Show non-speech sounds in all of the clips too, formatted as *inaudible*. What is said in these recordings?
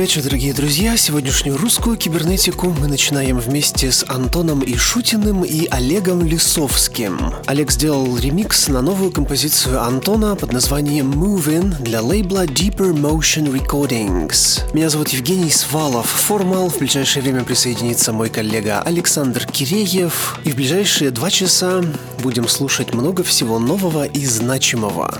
Вечер, дорогие друзья. Сегодняшнюю русскую кибернетику мы начинаем вместе с Антоном Ишутиным и Олегом Лисовским. Олег сделал ремикс на новую композицию Антона под названием Movin для лейбла Deeper Motion Recordings. Меня зовут Евгений Свалов. Формал. В ближайшее время присоединится мой коллега Александр Киреев. И в ближайшие два часа будем слушать много всего нового и значимого.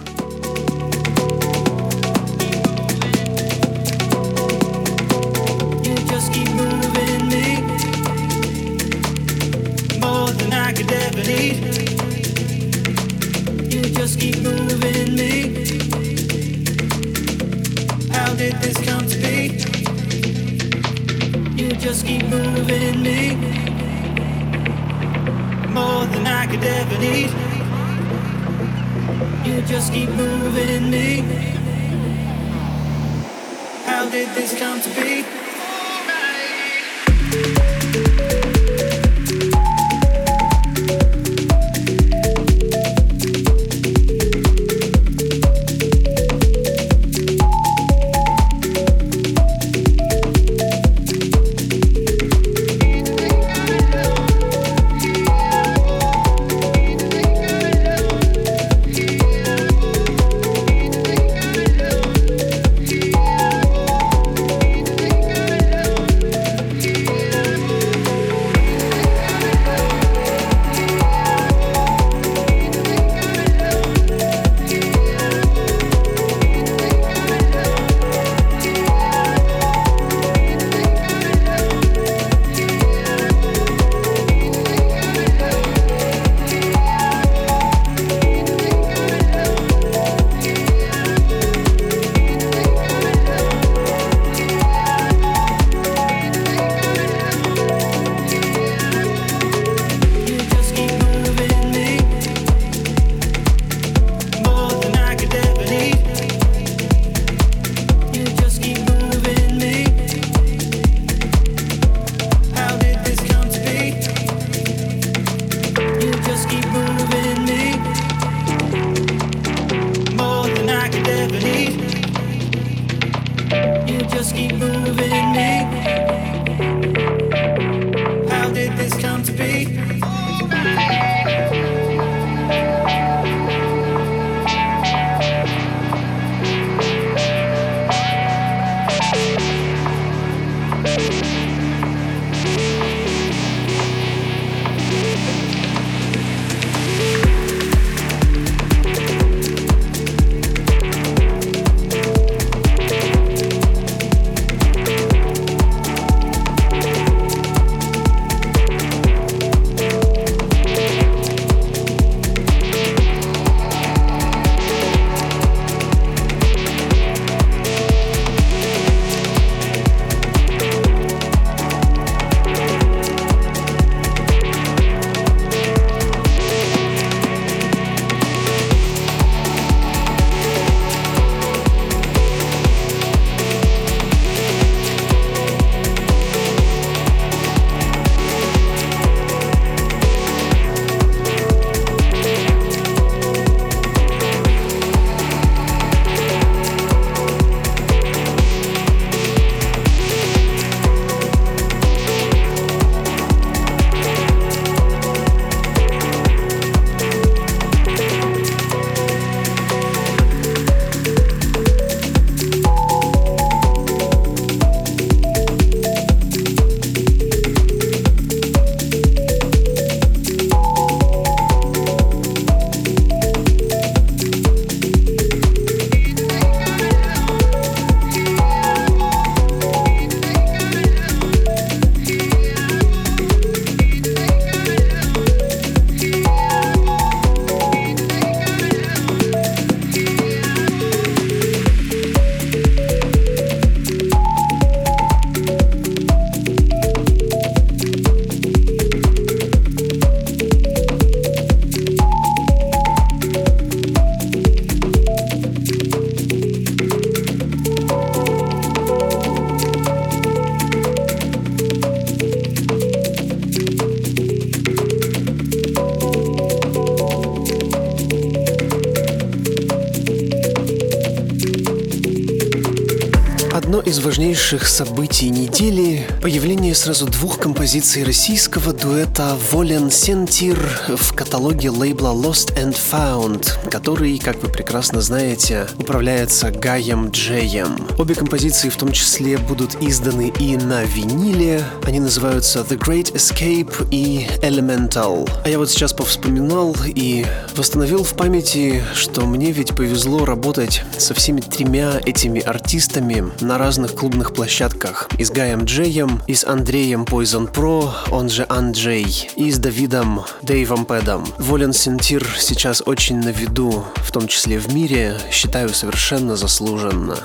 Важнейших событий недели – появление сразу двух композиций российского дуэта «Волен Сентир» в каталоге лейбла Lost and Found, который, как вы прекрасно знаете, управляется Гаем Джеем. Обе композиции в том числе будут изданы и на виниле. Они называются The Great Escape и Elemental. А я вот сейчас повспоминал и восстановил в памяти, что мне ведь повезло работать со всеми тремя этими артистами на разных клубных площадках. И с Гаем Джеем, и с Андреем Poison Pro, он же Анджей, и с Давидом Дэйвом Пэдом. Волен Сентир сейчас очень на виду, в том числе в мире, считаю совершенно заслуженно.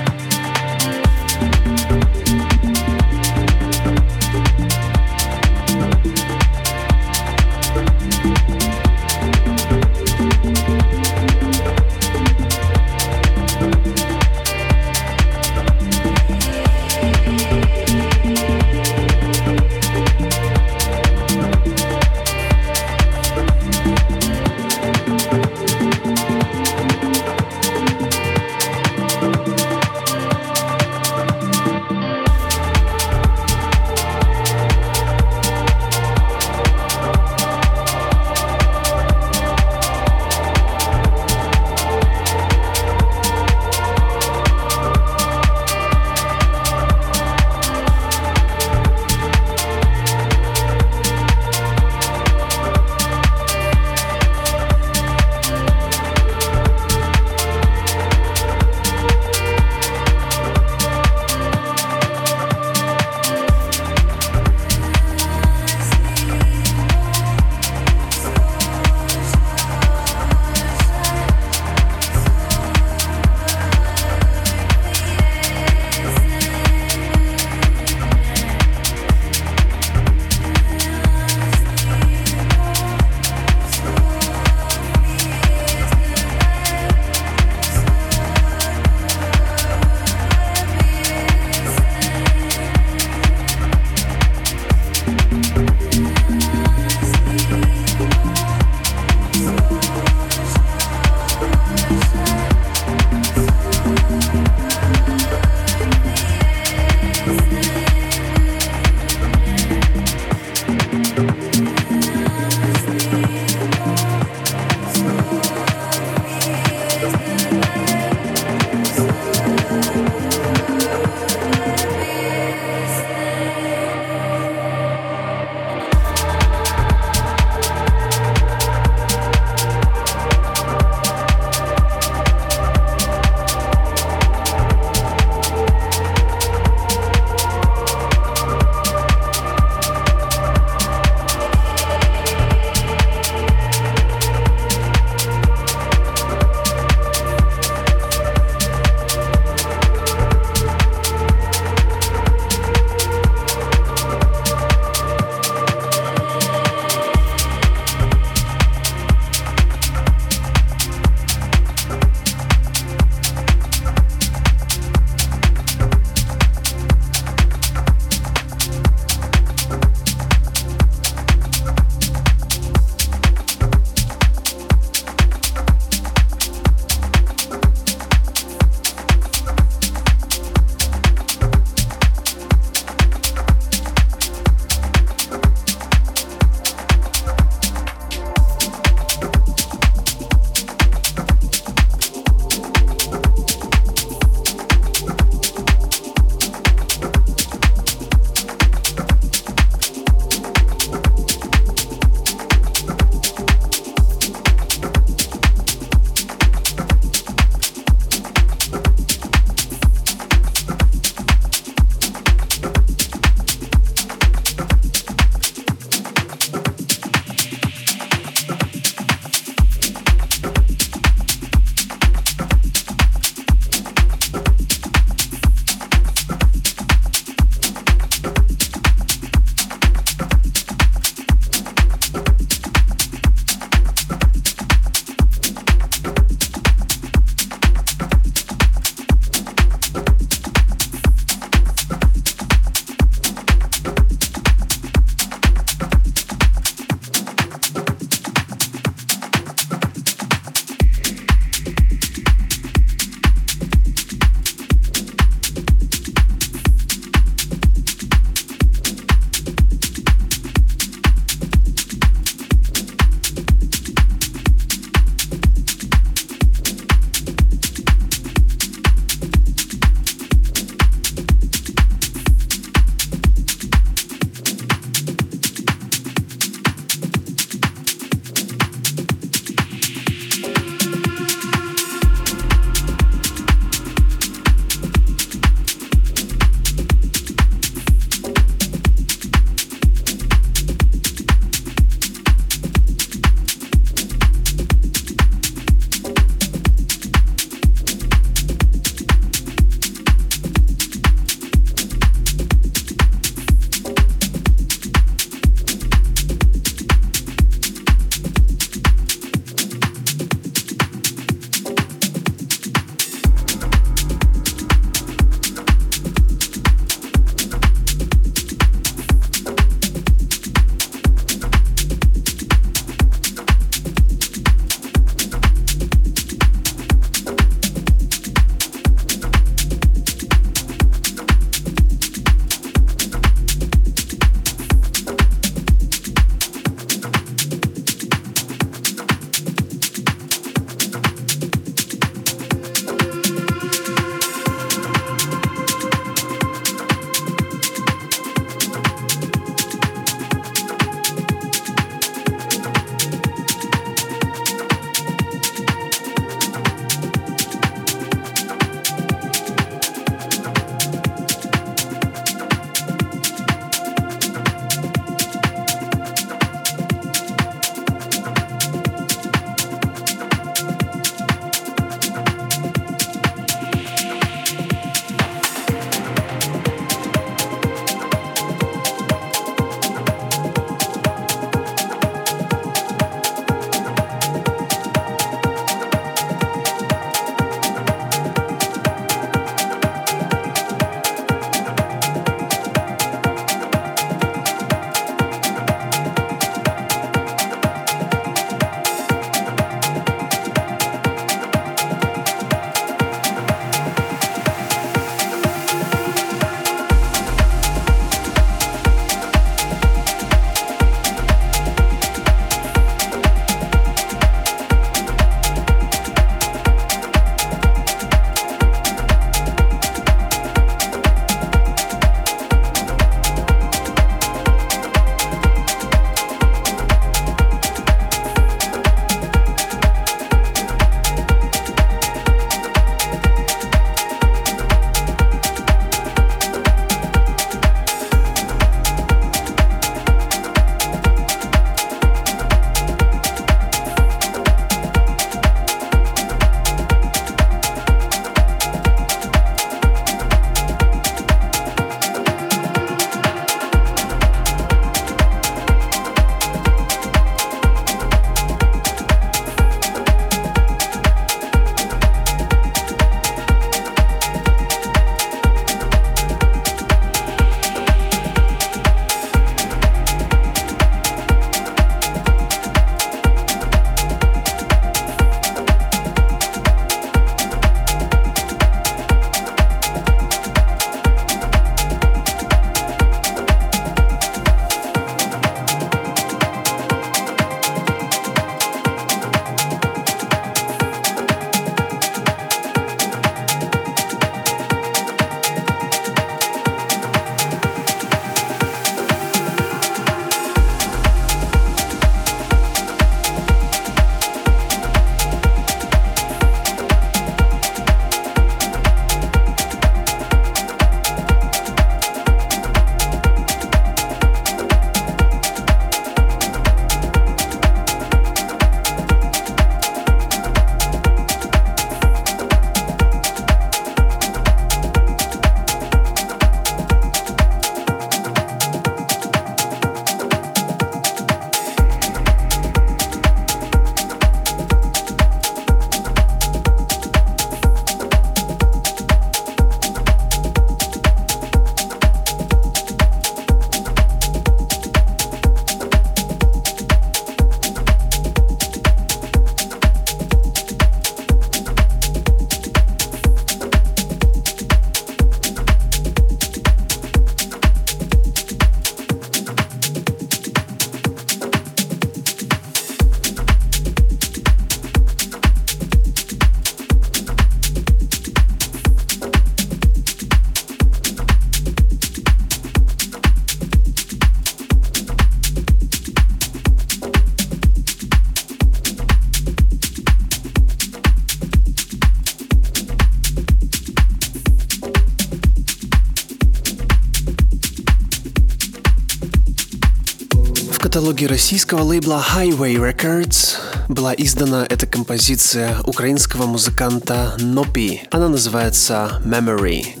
Каталоге российского лейбла Highway Records была издана эта композиция украинского музыканта Нопи. Она называется Memory.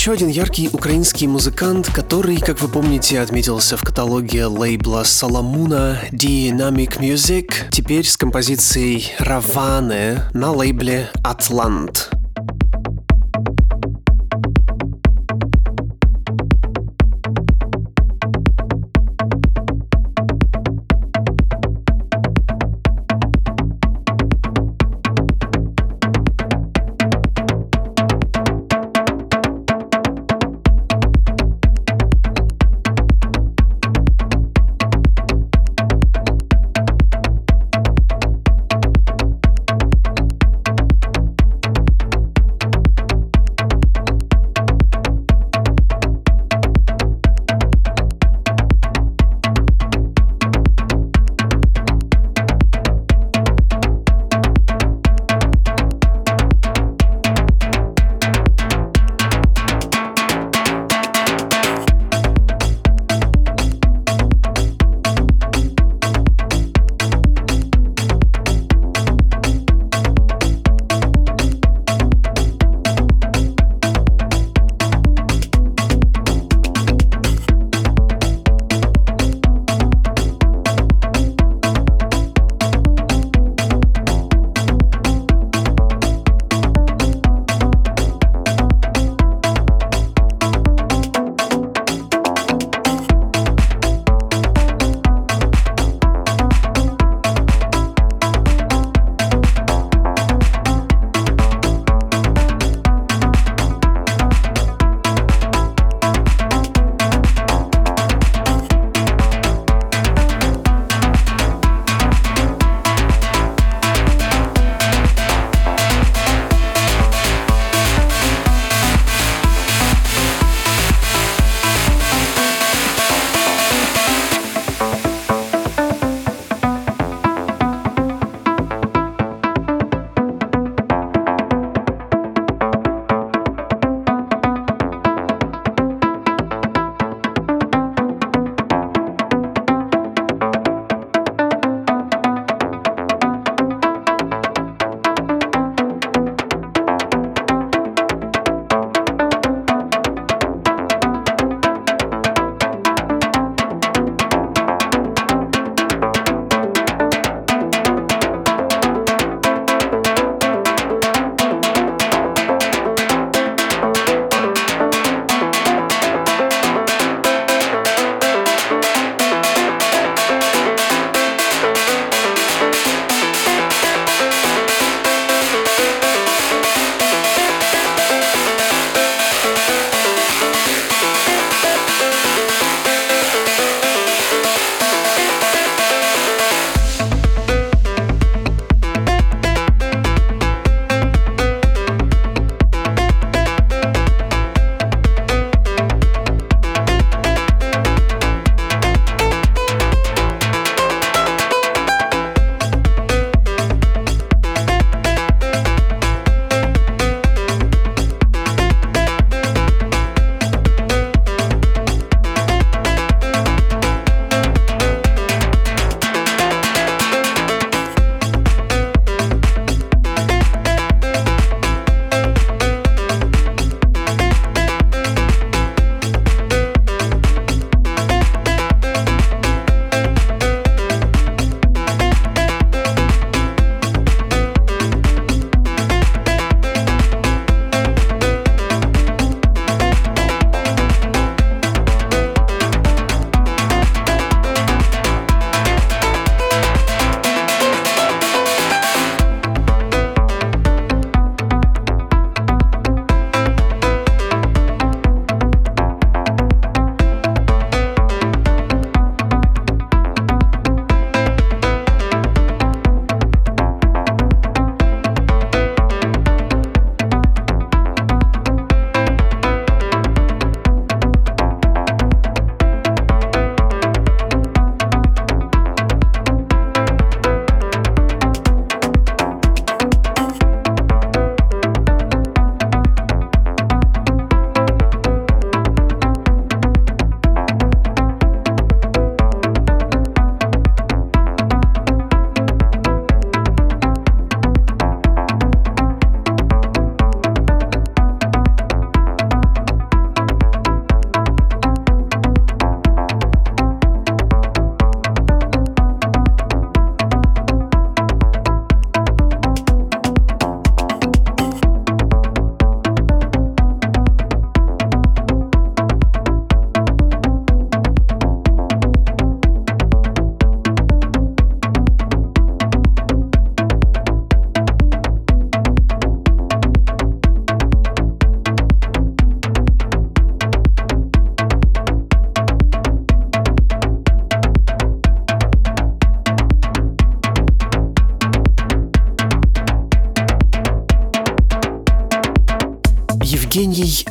Еще один яркий украинский музыкант, который, как вы помните, отметился в каталоге лейбла Соломуна Dynamic Music, теперь с композицией «Раване» на лейбле «Атлант».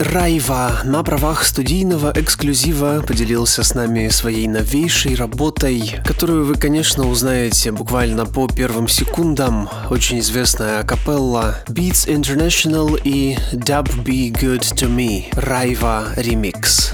Райва на правах студийного эксклюзива поделился с нами своей новейшей работой, которую вы, конечно, узнаете буквально по первым секундам. Очень известная капелла Beats International и Dub Be Good To Me Райва ремикс.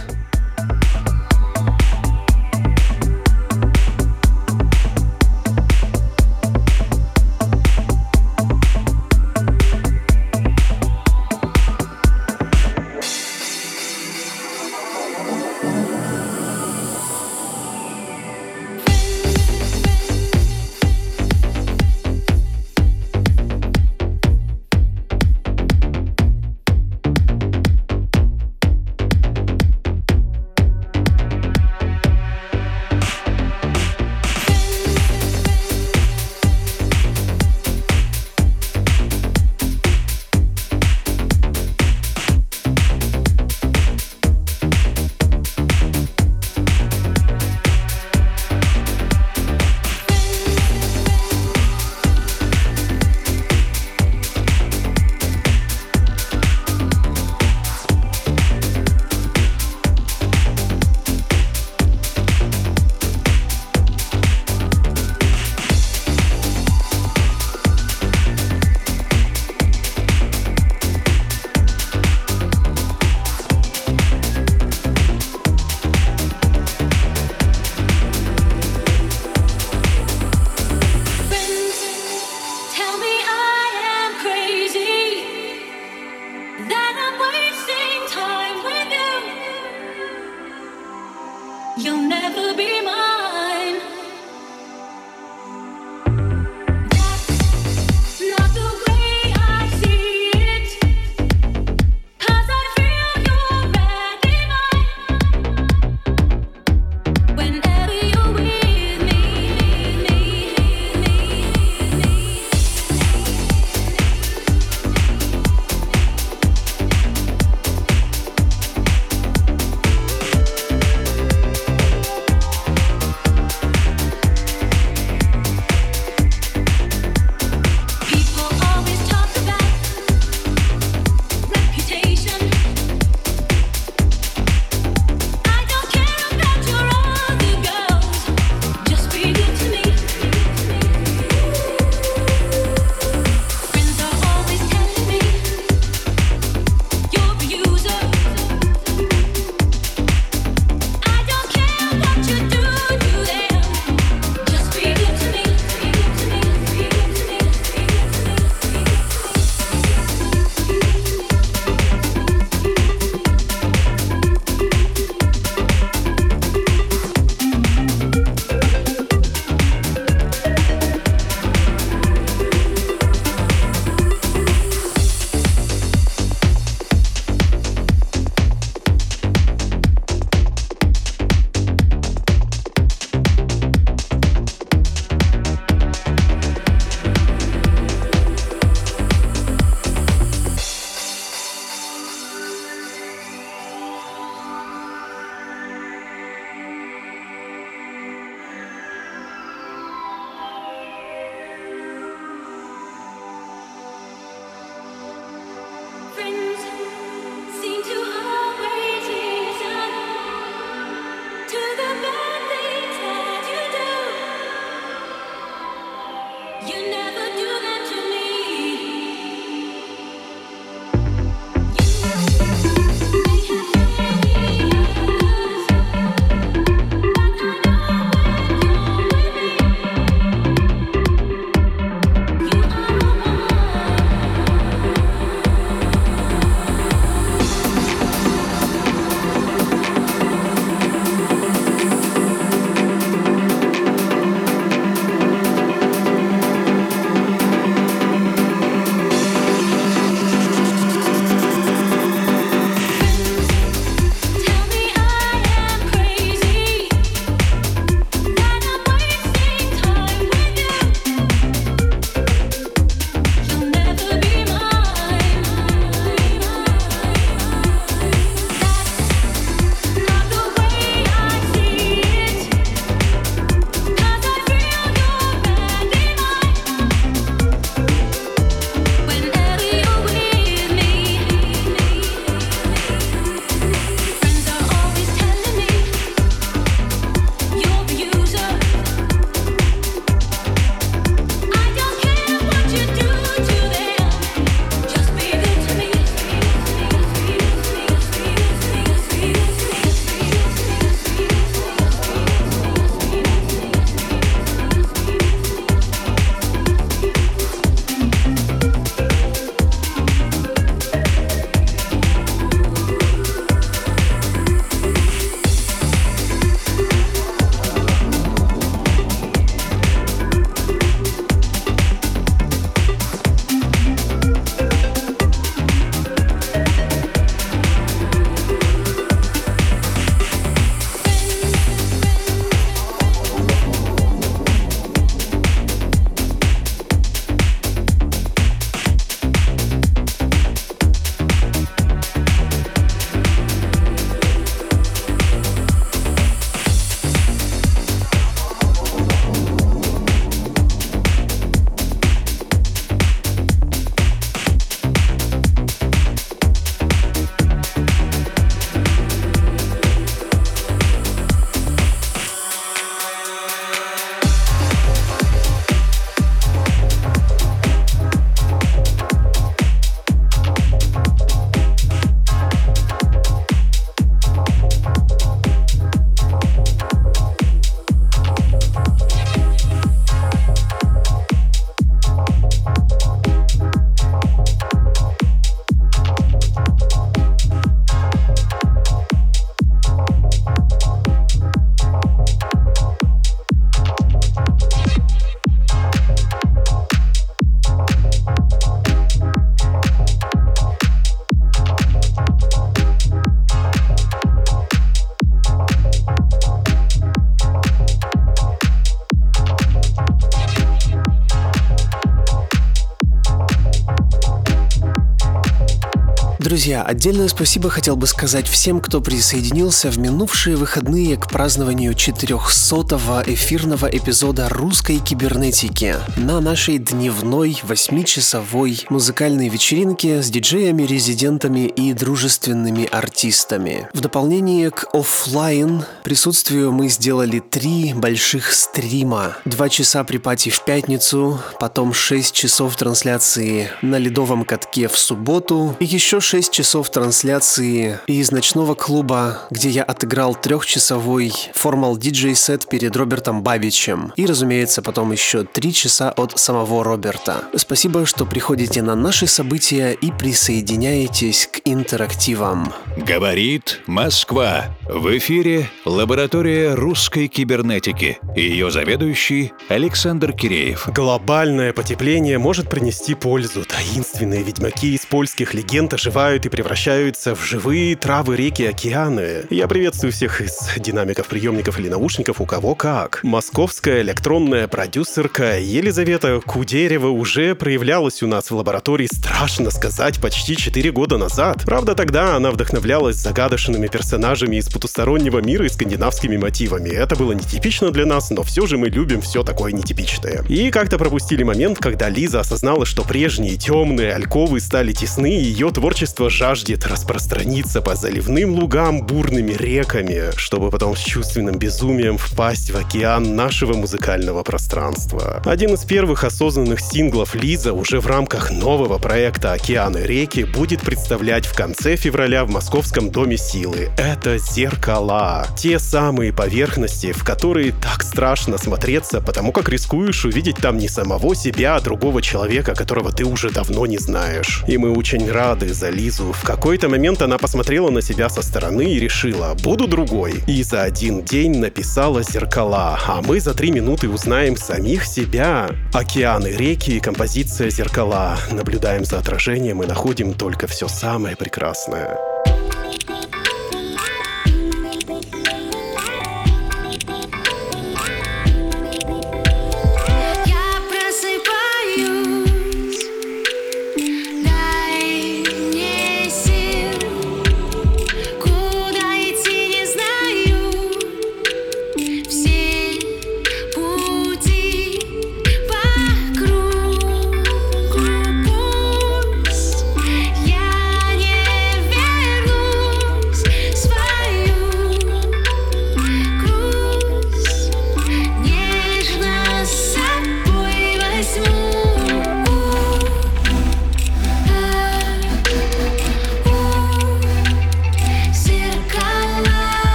Друзья, отдельное спасибо хотел бы сказать всем, кто присоединился в минувшие выходные к празднованию 400-го эфирного эпизода русской кибернетики на нашей дневной 8-часовой музыкальной вечеринке с диджеями, резидентами и дружественными артистами. В дополнение к офлайн присутствию мы сделали три больших стрима. Два часа при пати в пятницу, потом 6 часов трансляции на ледовом катке в субботу и еще 6 часов трансляции из ночного клуба, где я отыграл трехчасовой формал диджей-сет перед Робертом Бабичем. И, разумеется, потом еще 3 часа от самого Роберта. Спасибо, что приходите на наши события и присоединяетесь к интерактивам. Говорит Москва. В эфире лаборатория русской кибернетики. Ее заведующий Александр Киреев. Глобальное потепление может принести пользу. Таинственные ведьмаки из польских легенд оживают и превращаются в живые травы, реки, океаны. Я приветствую всех из динамиков, приемников или наушников, у кого как. Московская электронная продюсерка Елизавета Кудерева уже проявлялась у нас в лаборатории, страшно сказать, почти 4 года назад. Правда, тогда она вдохновлялась загадочными персонажами из потустороннего мира и скандинавскими мотивами. Это было нетипично для нас, но все же мы любим все такое нетипичное. И как-то пропустили момент, когда Лиза осознала, что прежние темные альковы стали тесны, и ее творчество жаждет распространиться по заливным лугам, бурными реками, чтобы потом с чувственным безумием впасть в океан нашего музыкального пространства. Один из первых осознанных синглов Лиза уже в рамках нового проекта «Океаны реки» будет представлять в конце февраля в Московском Доме Силы. Это зеркала. Те самые поверхности, в которые так страшно смотреться, потому как рискуешь увидеть там не самого себя, а другого человека, которого ты уже давно не знаешь. И мы очень рады за Лизу. В какой-то момент она посмотрела на себя со стороны и решила, буду другой. И за один день написала «Зеркала», а мы за три минуты узнаем самих себя. Океаны, реки и композиция «Зеркала». Наблюдаем за отражением и находим только все самое прекрасное.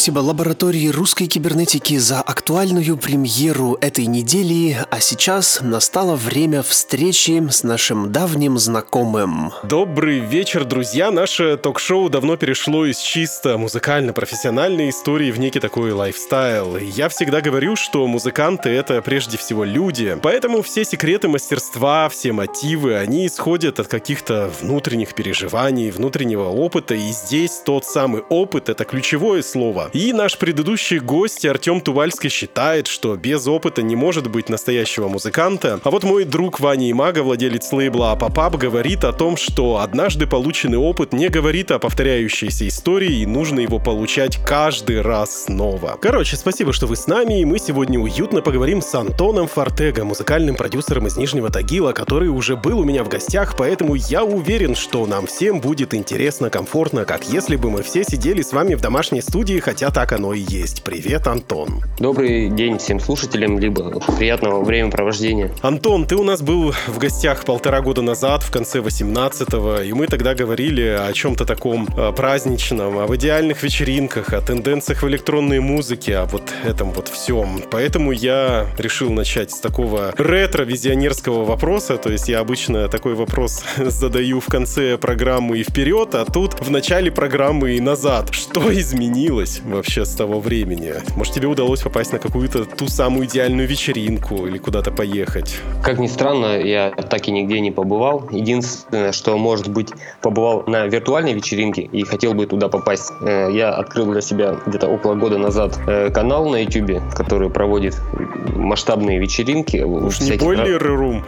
Спасибо лаборатории русской кибернетики за актуальную премьеру этой недели, а сейчас настало время встречи с нашим давним знакомым. Добрый вечер, друзья. Наше ток-шоу давно перешло из чисто музыкально-профессиональной истории в некий такой lifestyle. Я всегда говорю, что музыканты — это прежде всего люди. Поэтому все секреты мастерства, все мотивы, они исходят от каких-то внутренних переживаний, внутреннего опыта. И здесь тот самый опыт — это ключевое слово. И наш предыдущий гость Артем Тувальский считает, что без опыта не может быть настоящего музыканта. А вот мой друг Ваня Имага, владелец лейбла Up Up Up, говорит о том, что однажды полученный опыт не говорит о повторяющейся истории и нужно его получать каждый раз снова. Короче, спасибо, что вы с нами, и мы сегодня уютно поговорим с Антоном Фортега, музыкальным продюсером из Нижнего Тагила, который уже был у меня в гостях, поэтому я уверен, что нам всем будет интересно, комфортно, как если бы мы все сидели с вами в домашней студии хотя так оно и есть. Привет, Антон. Добрый день всем слушателям, либо приятного времяпровождения. Антон, ты у нас был в гостях полтора года назад, в конце 18-го, и мы тогда говорили о чем-то таком э, праздничном, о идеальных вечеринках, о тенденциях в электронной музыке, о вот этом вот всем. Поэтому я решил начать с такого ретро-визионерского вопроса, то есть я обычно такой вопрос *laughs* задаю в конце программы и вперед, а тут в начале программы и назад. Что изменилось? Вообще с того времени? Может, тебе удалось попасть на какую-то ту самую идеальную вечеринку или куда-то поехать? Как ни странно, я так и нигде не побывал. Единственное, что, может быть, побывал на виртуальной вечеринке и хотел бы туда попасть. Э, я открыл для себя где-то около года назад э, канал на YouTube, который проводит масштабные вечеринки. Уж не Бойлер Рум?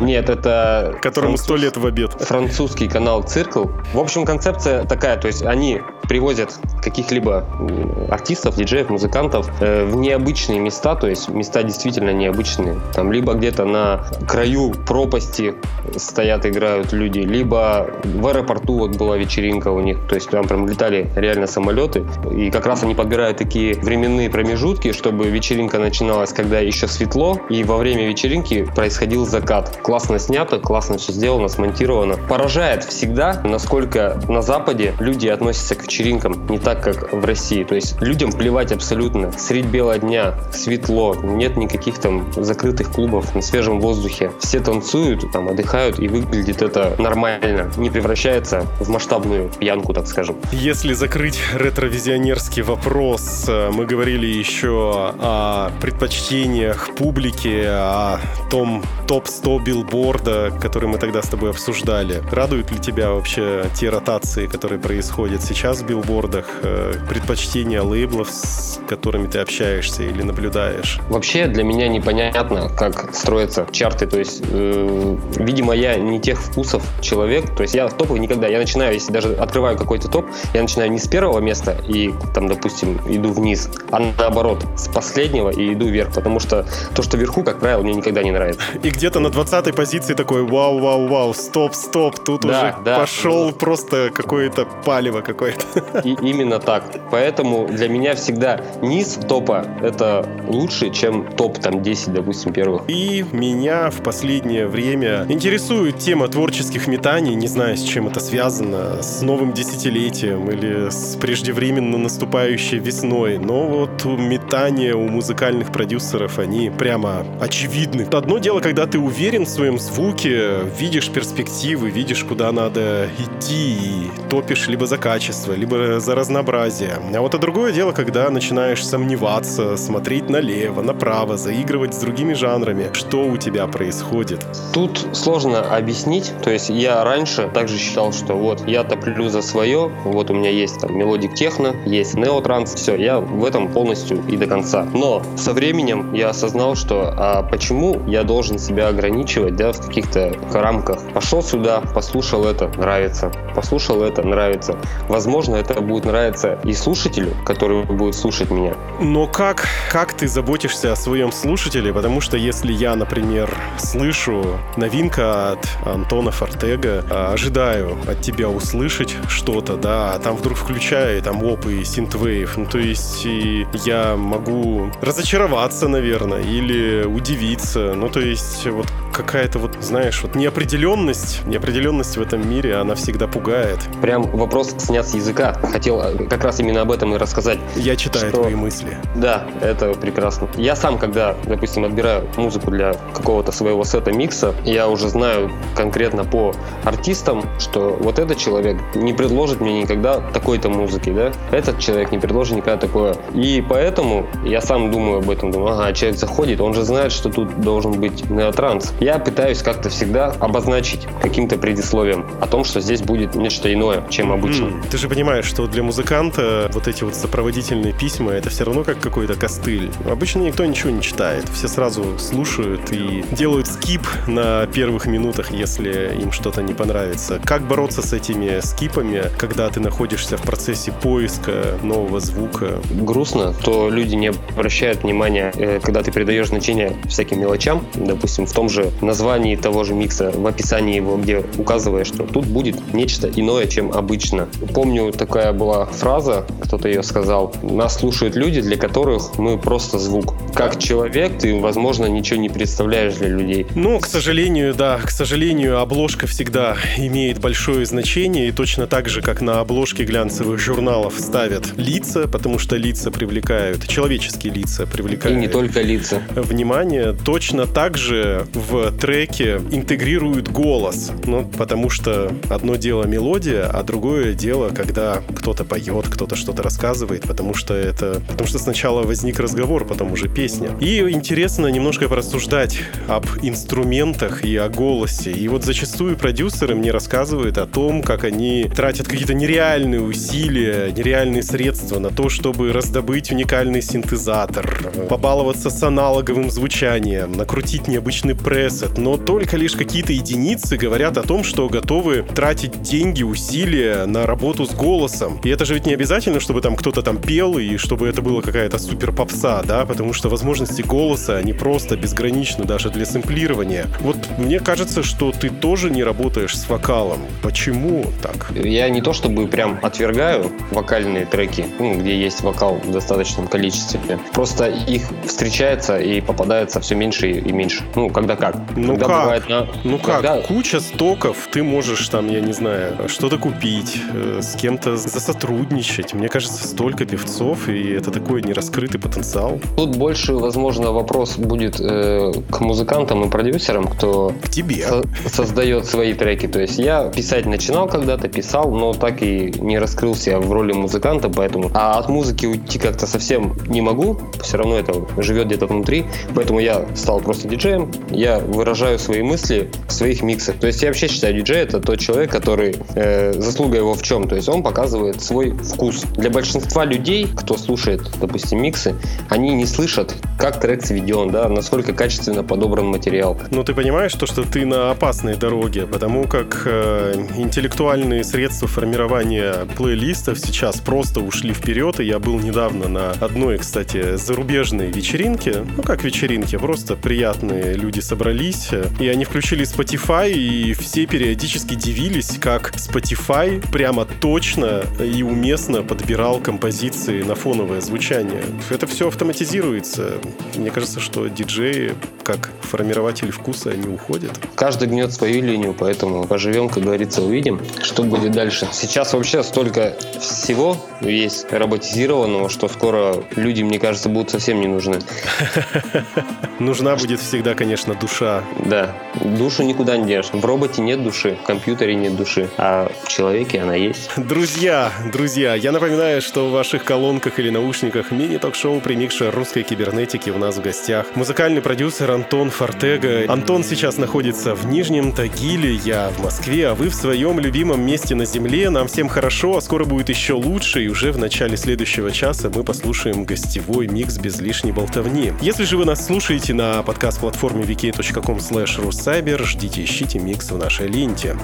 Нет, это... Которому сто лет в обед. Французский канал Циркл. В общем, концепция такая, то есть они привозят каких-либо артистов, диджеев, музыкантов э, в необычные места, то есть места действительно необычные. Там либо где-то на краю пропасти стоят, играют люди, либо в аэропорту вот была вечеринка у них, то есть там прям летали реально самолеты, и как раз они подбирают такие временные промежутки, чтобы вечеринка начиналась, когда еще светло, и во время вечеринки происходил закат. Классно снято, классно все сделано, смонтировано. Поражает всегда, насколько на Западе люди относятся к вечеринкам не так, как в России. То есть людям плевать абсолютно. Средь бела дня, светло, нет никаких там закрытых клубов на свежем воздухе. Все танцуют, там отдыхают, и выглядит это нормально. Не превращается в масштабную пьянку, так скажем. Если закрыть ретровизионерский вопрос, э, мы говорили еще о предпочтениях публики, о том топ-100 билборда, который мы тогда с тобой обсуждали. Радуют ли тебя вообще те ротации, которые происходят сейчас в билбордах? Э, предпочтения лейблов, с которыми ты общаешься или наблюдаешь? Вообще для меня непонятно, как строятся чарты. То есть, э, видимо, я не тех вкусов человек. То есть я в топах никогда. Я начинаю, если даже открываю какой-то топ, я начинаю не с первого места и там, допустим, иду вниз, а наоборот, с последнего и иду вверх. Потому что то, что вверху, как правило, мне никогда не нравится. И где-то на 20 позиции такой вау, вау, вау, стоп, стоп, тут да, уже да, пошел да. просто какое-то палево какое-то. И именно так. Поэтому для меня всегда низ топа это лучше, чем топ там 10, допустим, первых. И меня в последнее время интересует тема творческих метаний. Не знаю, с чем это связано, с новым десятилетием или с преждевременно наступающей весной. Но вот метания у музыкальных продюсеров, они прямо очевидны. Одно дело, когда ты уверен в своем звуке, видишь перспективы, видишь, куда надо идти, и топишь либо за качество, либо за разнообразие. А вот а другое дело, когда начинаешь сомневаться, смотреть налево, направо, заигрывать с другими жанрами. Что у тебя происходит? Тут сложно объяснить. То есть я раньше также считал, что вот я топлю за свое, вот у меня есть там melodic techno, есть neo trance, все, я в этом полностью и до конца. Но со временем я осознал, что а почему я должен себя ограничивать, да, в каких-то рамках. Пошел сюда, послушал это, нравится. Послушал это, нравится. Возможно, это будет нравиться и слушателю, который будет слушать меня. Но как, как ты заботишься о своем слушателе? Потому что если я, например, слышу новинка от Антона Фортега, а, ожидаю от тебя услышать что-то, да, а там вдруг включаю там оп и синтвейв, ну то есть и я могу разочароваться, наверное, или удивиться, ну то есть вот какая-то вот, знаешь, вот неопределенность, неопределенность в этом мире, она всегда пугает. Прям вопрос снят с языка. Хотел э, как раз именно об этом и рассказать. Я читаю Что? твои мысли. Да, это прекрасно. Я сам, когда, допустим, отбираю музыку для какого-то своего сета микса, я уже знаю конкретно по артистам, что вот этот человек не предложит мне никогда такой-то музыки, да? Этот человек не предложит никогда такое. И поэтому я сам думаю об этом, думаю, ага, человек заходит, он же знает, что тут должен быть неотранс. Я пытаюсь как-то всегда обозначить каким-то предисловием о том, что здесь будет нечто иное, чем обычно. М, Ты же понимаешь, что для музыканта вот эти вот сопроводительные письма это все равно как какой-то костыль. Обычно никто ничего не читает. Все сразу слушают и делают скип на первых минутах, если им что-то не понравится. Как бороться с этими скипами, когда ты находишься в процессе поиска нового звука? грустно, то люди не обращают внимания, э, когда ты придаешь значение всяким мелочам, допустим, в том же названии того же микса, в описании его, где указываешь, что тут будет нечто иное, чем обычно. Помню, такая была фраза, кто-то ее сказал, нас слушают люди, для которых мы просто звук. Как человек, ты, возможно, ничего не представляешь для людей. Ну, к сожалению, да, к сожалению, обложка всегда имеет большое значение, и точно так же, как на обложке глянцевых журналов ставят лица, потому что лица привлекают, человеческие лица И привлекают не только лица. внимание, точно так же в треке интегрируют голос. Ну, потому что одно дело мелодия, а другое дело, когда кто-то поет, кто-то что-то рассказывает, потому что это... Потому что сначала возник разговор, потом уже песня. И интересно немножко порассуждать об инструментах и о голосе. И вот зачастую продюсеры мне рассказывают о том, как они тратят какие-то нереальные усилия, нереальные средства на то, чтобы раздобыть уникальный синтезатор, побаловаться с аналоговым звучанием, накрутить необычный пресет, но только лишь какие-то единицы говорят о том, что готовы тратить деньги, усилия на работу с голосом. И это же ведь не обязательно, чтобы там кто-то там пел и чтобы это была какая-то супер попса, да, потому что возможности голоса, они просто безграничны даже для сэмплирования. Вот мне кажется, что ты тоже не работаешь с вокалом. Почему так? Я не то чтобы прям отвергаю вокальные треки, ну, где есть вокал в достаточном количестве. Просто их встречается и попадается все меньше и меньше. Ну, когда как. Ну когда как? бывает на- Ну как, когда- куча стоков, ты можешь там, я не знаю, что-то купить, э, с кем-то засотрудничать. Мне кажется, столько певцов, и это такой нераскрытый потенциал. Тут больше, возможно, вопрос будет э, к музыкантам и продюсерам, кто К тебе. со- создает свои треки. То есть я писать начинал когда-то, писал, но так и не раскрылся в роли музыканта, поэтому... А от музыки уйти как-то совсем не могу, все равно это живет где-то внутри, поэтому я стал просто диджеем, я выражаю свои мысли в своих миксах. То есть я вообще считаю, диджей это тот человек, который... э, заслуга его в чем? То есть он показывает свой вкус. Для большинства людей, кто слушает, допустим, миксы, они не слышат, как трек сведен, да, насколько качественно подобран материал. Но ты понимаешь то, что ты на опасной дороге, потому как э, интеллектуальные средства формирования плейлистов сейчас просто ушли вперед, и я был недавно на одной, кстати, зарубежной вечеринке, ну как вечеринке, просто приятные люди собрались, э, и они включили Spotify, и все периодически дивились, как Spotify прямо точно и уместно подбирал композиции на фоновое звучание. Это все автоматизируется. Мне кажется, что диджеи, как формирователи вкуса, они уходят. Каждый гнет свою линию, поэтому поживем, как говорится, увидим, что будет дальше. Сейчас вообще столько всего есть роботизированного, что скоро люди, мне кажется, будут совсем не нужны. *laughs* Нужна будет всегда, конечно, душа. Да, душу никуда не держишь. В роботе нет души, в компьютере нет души, а в человеке она есть. Друзья, друзья, я напоминаю, что в ваших колонках или наушниках мини-ток-шоу «Примикша русской кибернетики» у нас в гостях музыкальный продюсер Антон Фортега. Антон сейчас находится в Нижнем Тагиле, я в Москве, а вы в своем любимом месте на Земле. Нам всем хорошо, а скоро будет еще лучше, и уже в начале следующего часа мы послушаем гостевой микс без лишней болтовни. Если же вы нас слушаете на подкаст-платформе vk.com russcyber, ждите, ищите микс в нашей ленте.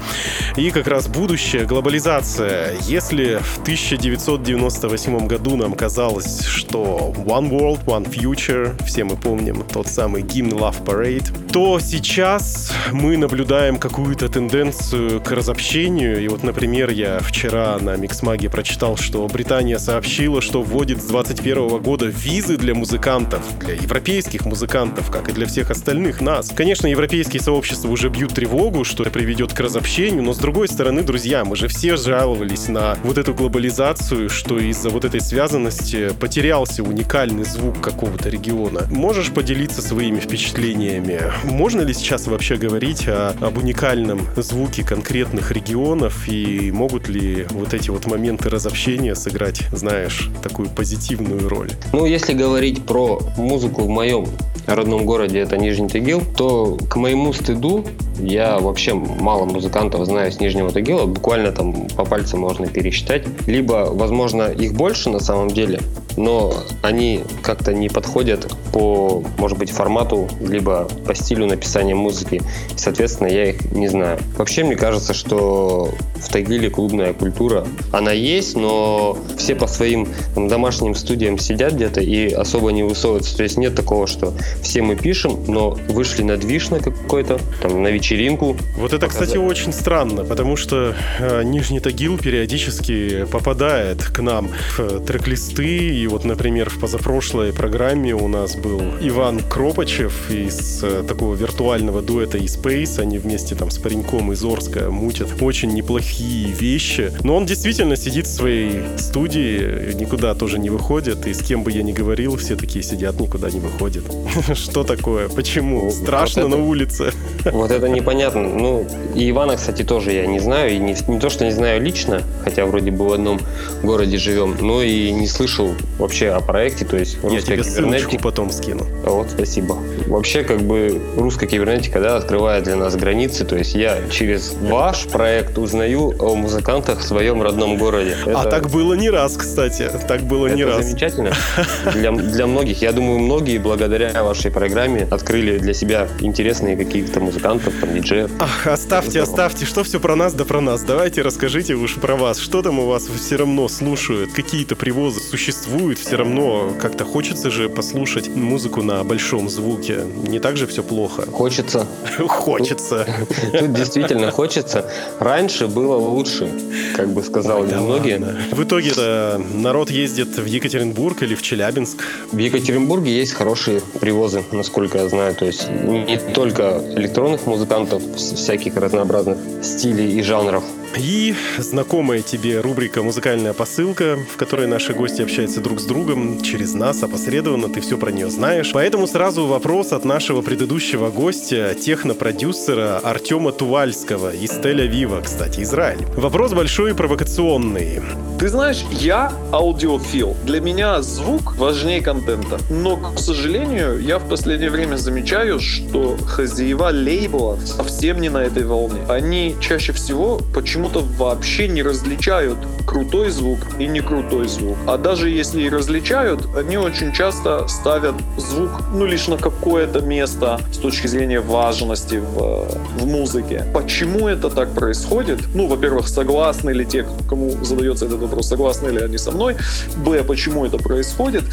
И как раз будущее, глобализация. Если в 1998 году нам казалось, что One World, One Future, все мы помним тот самый гимн Love Parade, то сейчас мы наблюдаем какую-то тенденцию к разобщению. И вот, например, я вчера на Миксмаге прочитал, что Британия сообщила, что вводит с 2021 года визы для музыкантов, для европейских музыкантов, как и для всех остальных нас. Конечно, европейские сообщества уже бьют тревогу, что это приведет к разобщению, но с другой стороны, друзья, мы же все жаловались на вот эту глобализацию, что из-за вот этой связанности потерялся уникальный звук какого-то региона. Можешь поделиться своими впечатлениями? Можно ли сейчас вообще говорить о, об уникальном звуке конкретных регионов и могут ли вот эти вот моменты разобщения сыграть, знаешь, такую позитивную роль? Ну, если говорить про музыку в моем родном городе, это Нижний Тагил, то к моему стыду я вообще мало музыкантов знаю с Нижнего Тагила, буквально там по пальцам можно пересчитать. Либо, возможно, их больше на самом деле, но они как-то не подходят по, может быть, формату, либо по стилю написания музыки. И, соответственно, я их не знаю. Вообще, мне кажется, что в Тагиле клубная культура, она есть, но все по своим там, домашним студиям сидят где-то и особо не высовываются. То есть нет такого, что все мы пишем, но вышли на движ на какой-то, там, на вечеринку. Вот это, показать. кстати, очень странно, потому что э, Нижний Тагил периодически попадает к нам в трек-листы. И вот, например, в позапрошлой программе у нас был Иван Кропачев из э, такого виртуального дуэта eSpace. Они вместе там с пареньком из Орска мутят очень неплохие вещи. Но он действительно сидит в своей студии, никуда тоже не выходит. И с кем бы я ни говорил, все такие сидят, никуда не выходят. *laughs* Что такое? Почему? Вот Страшно на улице. Вот это непонятно. Ну, и Ивана, кстати, тоже я не знаю. И не, не то, что не знаю лично, хотя вроде бы в одном городе живем, но и не слышал вообще о проекте. То есть Я тебе ссылочку потом скину. Вот, спасибо. Вообще, как бы, русская кибернетика, да, открывает для нас границы. То есть я через ваш проект узнаю о музыкантах в своем родном городе. А Это- так было не раз, кстати. Так было не это раз. замечательно *laughs* для, для многих. Я думаю, многие благодаря вашей программе открыли для себя интересные каких-то музыкантов, там, диджеев. Ах, оставьте, оставьте, что все про нас да про нас. Давайте расскажите уж про вас. Что там у вас все равно слушают? Какие-то привозы существуют? Все равно как-то хочется же послушать музыку на большом звуке. Не так же все плохо. Хочется. *laughs* Хочется. Тут действительно хочется. Раньше было лучше, как бы сказали Да многие. В итоге-то народ ездит в Екатеринбург или в Челябинск. В Екатеринбурге есть хорошие привозы, насколько я знаю. То есть не только электронных музыкантов, вс- всяких разнообразных стилей и жанров. И знакомая тебе рубрика «Музыкальная посылка», в которой наши гости общаются друг с другом через нас, опосредованно, ты все про нее знаешь. Поэтому сразу вопрос от нашего предыдущего гостя, технопродюсера Артема Тувальского из Тель-Авива, кстати, Израиль. Вопрос большой и провокационный. Ты знаешь, я аудиофил. Для меня звук важнее контента. Но, к сожалению, я в последнее время замечаю, что хозяева лейбла совсем не на этой волне. Они чаще всего почему-то вообще не различают крутой звук и не крутой звук. А даже если и различают, они очень часто ставят звук, ну, лишь на какое-то место с точки зрения важности в, в музыке. Почему это так происходит? Ну, во-первых, согласны ли те, кому задается этот вопрос, согласны ли они со мной? Б, почему это происходит?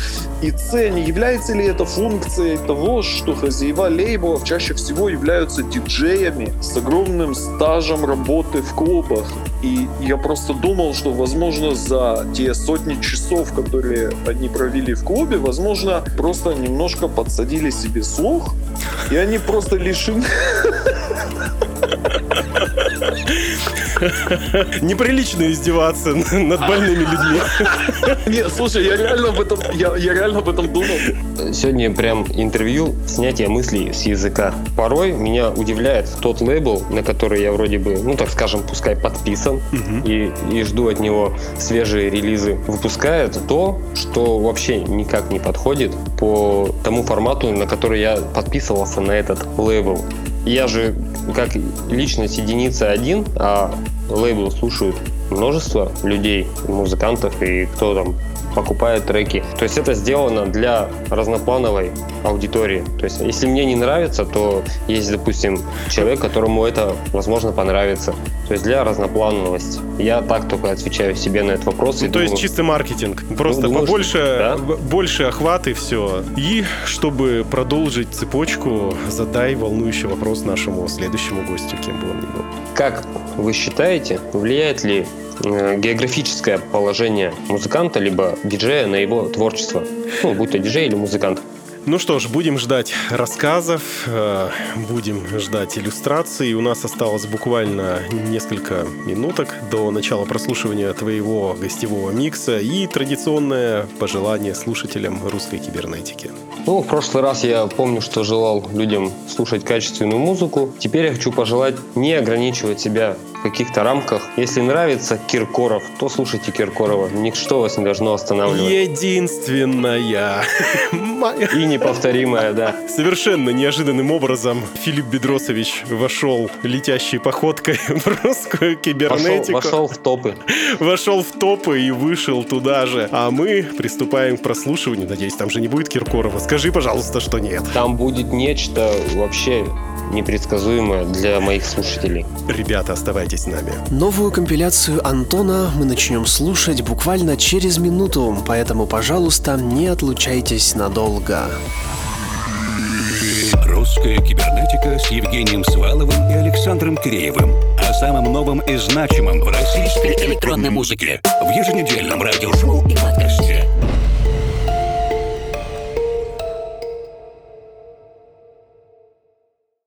И С, не является ли это функцией того, что хозяева лейблов чаще всего являются диджеями с огромным стажем работы в клубах? И я просто думал, что, возможно, за те сотни часов, которые они провели в клубе, возможно, просто немножко подсадили себе слух, и они просто лишены... Неприлично издеваться над больными людьми. Нет, слушай, я реально об этом, я, я реально об этом думал. Сегодня прям интервью, снятие мыслей с языка. Порой меня удивляет тот лейбл, на который я вроде бы, ну так скажем, пускай подписан и, и жду от него свежие релизы. Выпускает то, что вообще никак не подходит по тому формату, на который я подписывался на этот лейбл. Я же как личность единица один, а лейбл слушают множество людей, музыкантов и кто там покупает треки. То есть это сделано для разноплановой аудитории. То есть если мне не нравится, то есть, допустим, человек, которому это, возможно, понравится. То есть для разноплановости. Я так только отвечаю себе на этот вопрос. Ну, То есть думаю, чистый маркетинг. Просто думаю, побольше, что- да. больше охват и все. И чтобы продолжить цепочку, задай волнующий вопрос нашему следующему гостю, кем бы он ни был. Как вы считаете, влияет ли географическое положение музыканта либо диджея на его творчество? Ну, будь то диджей или музыкант. Ну что ж, будем ждать рассказов, э, будем ждать иллюстраций. У нас осталось буквально несколько минуток до начала прослушивания твоего гостевого микса и традиционное пожелание слушателям русской кибернетики. Ну, в прошлый раз я помню, что желал людям слушать качественную музыку. Теперь я хочу пожелать не ограничивать себя в каких-то рамках. Если нравится Киркоров, то слушайте Киркорова. Ничто вас не должно останавливать. Единственная И неповторимая, да. Совершенно неожиданным образом Филипп Бедросович вошел летящей походкой *laughs* в русскую Вошел, кибернетику. вошел в топы. Вошел в топы и вышел туда же. А мы приступаем к прослушиванию. Надеюсь, там же не будет Киркорова. Скажи, пожалуйста, что нет. Там будет нечто вообще непредсказуемое для моих слушателей. Ребята, оставайтесь с нами. Новую компиляцию Антона мы начнем слушать буквально через минуту, поэтому, пожалуйста, не отлучайтесь надолго. Русская кибернетика с Евгением Сваловым и Александром Киреевым. О самом новом и значимом в российской электронной музыке. В еженедельном радиошоу и подкасте.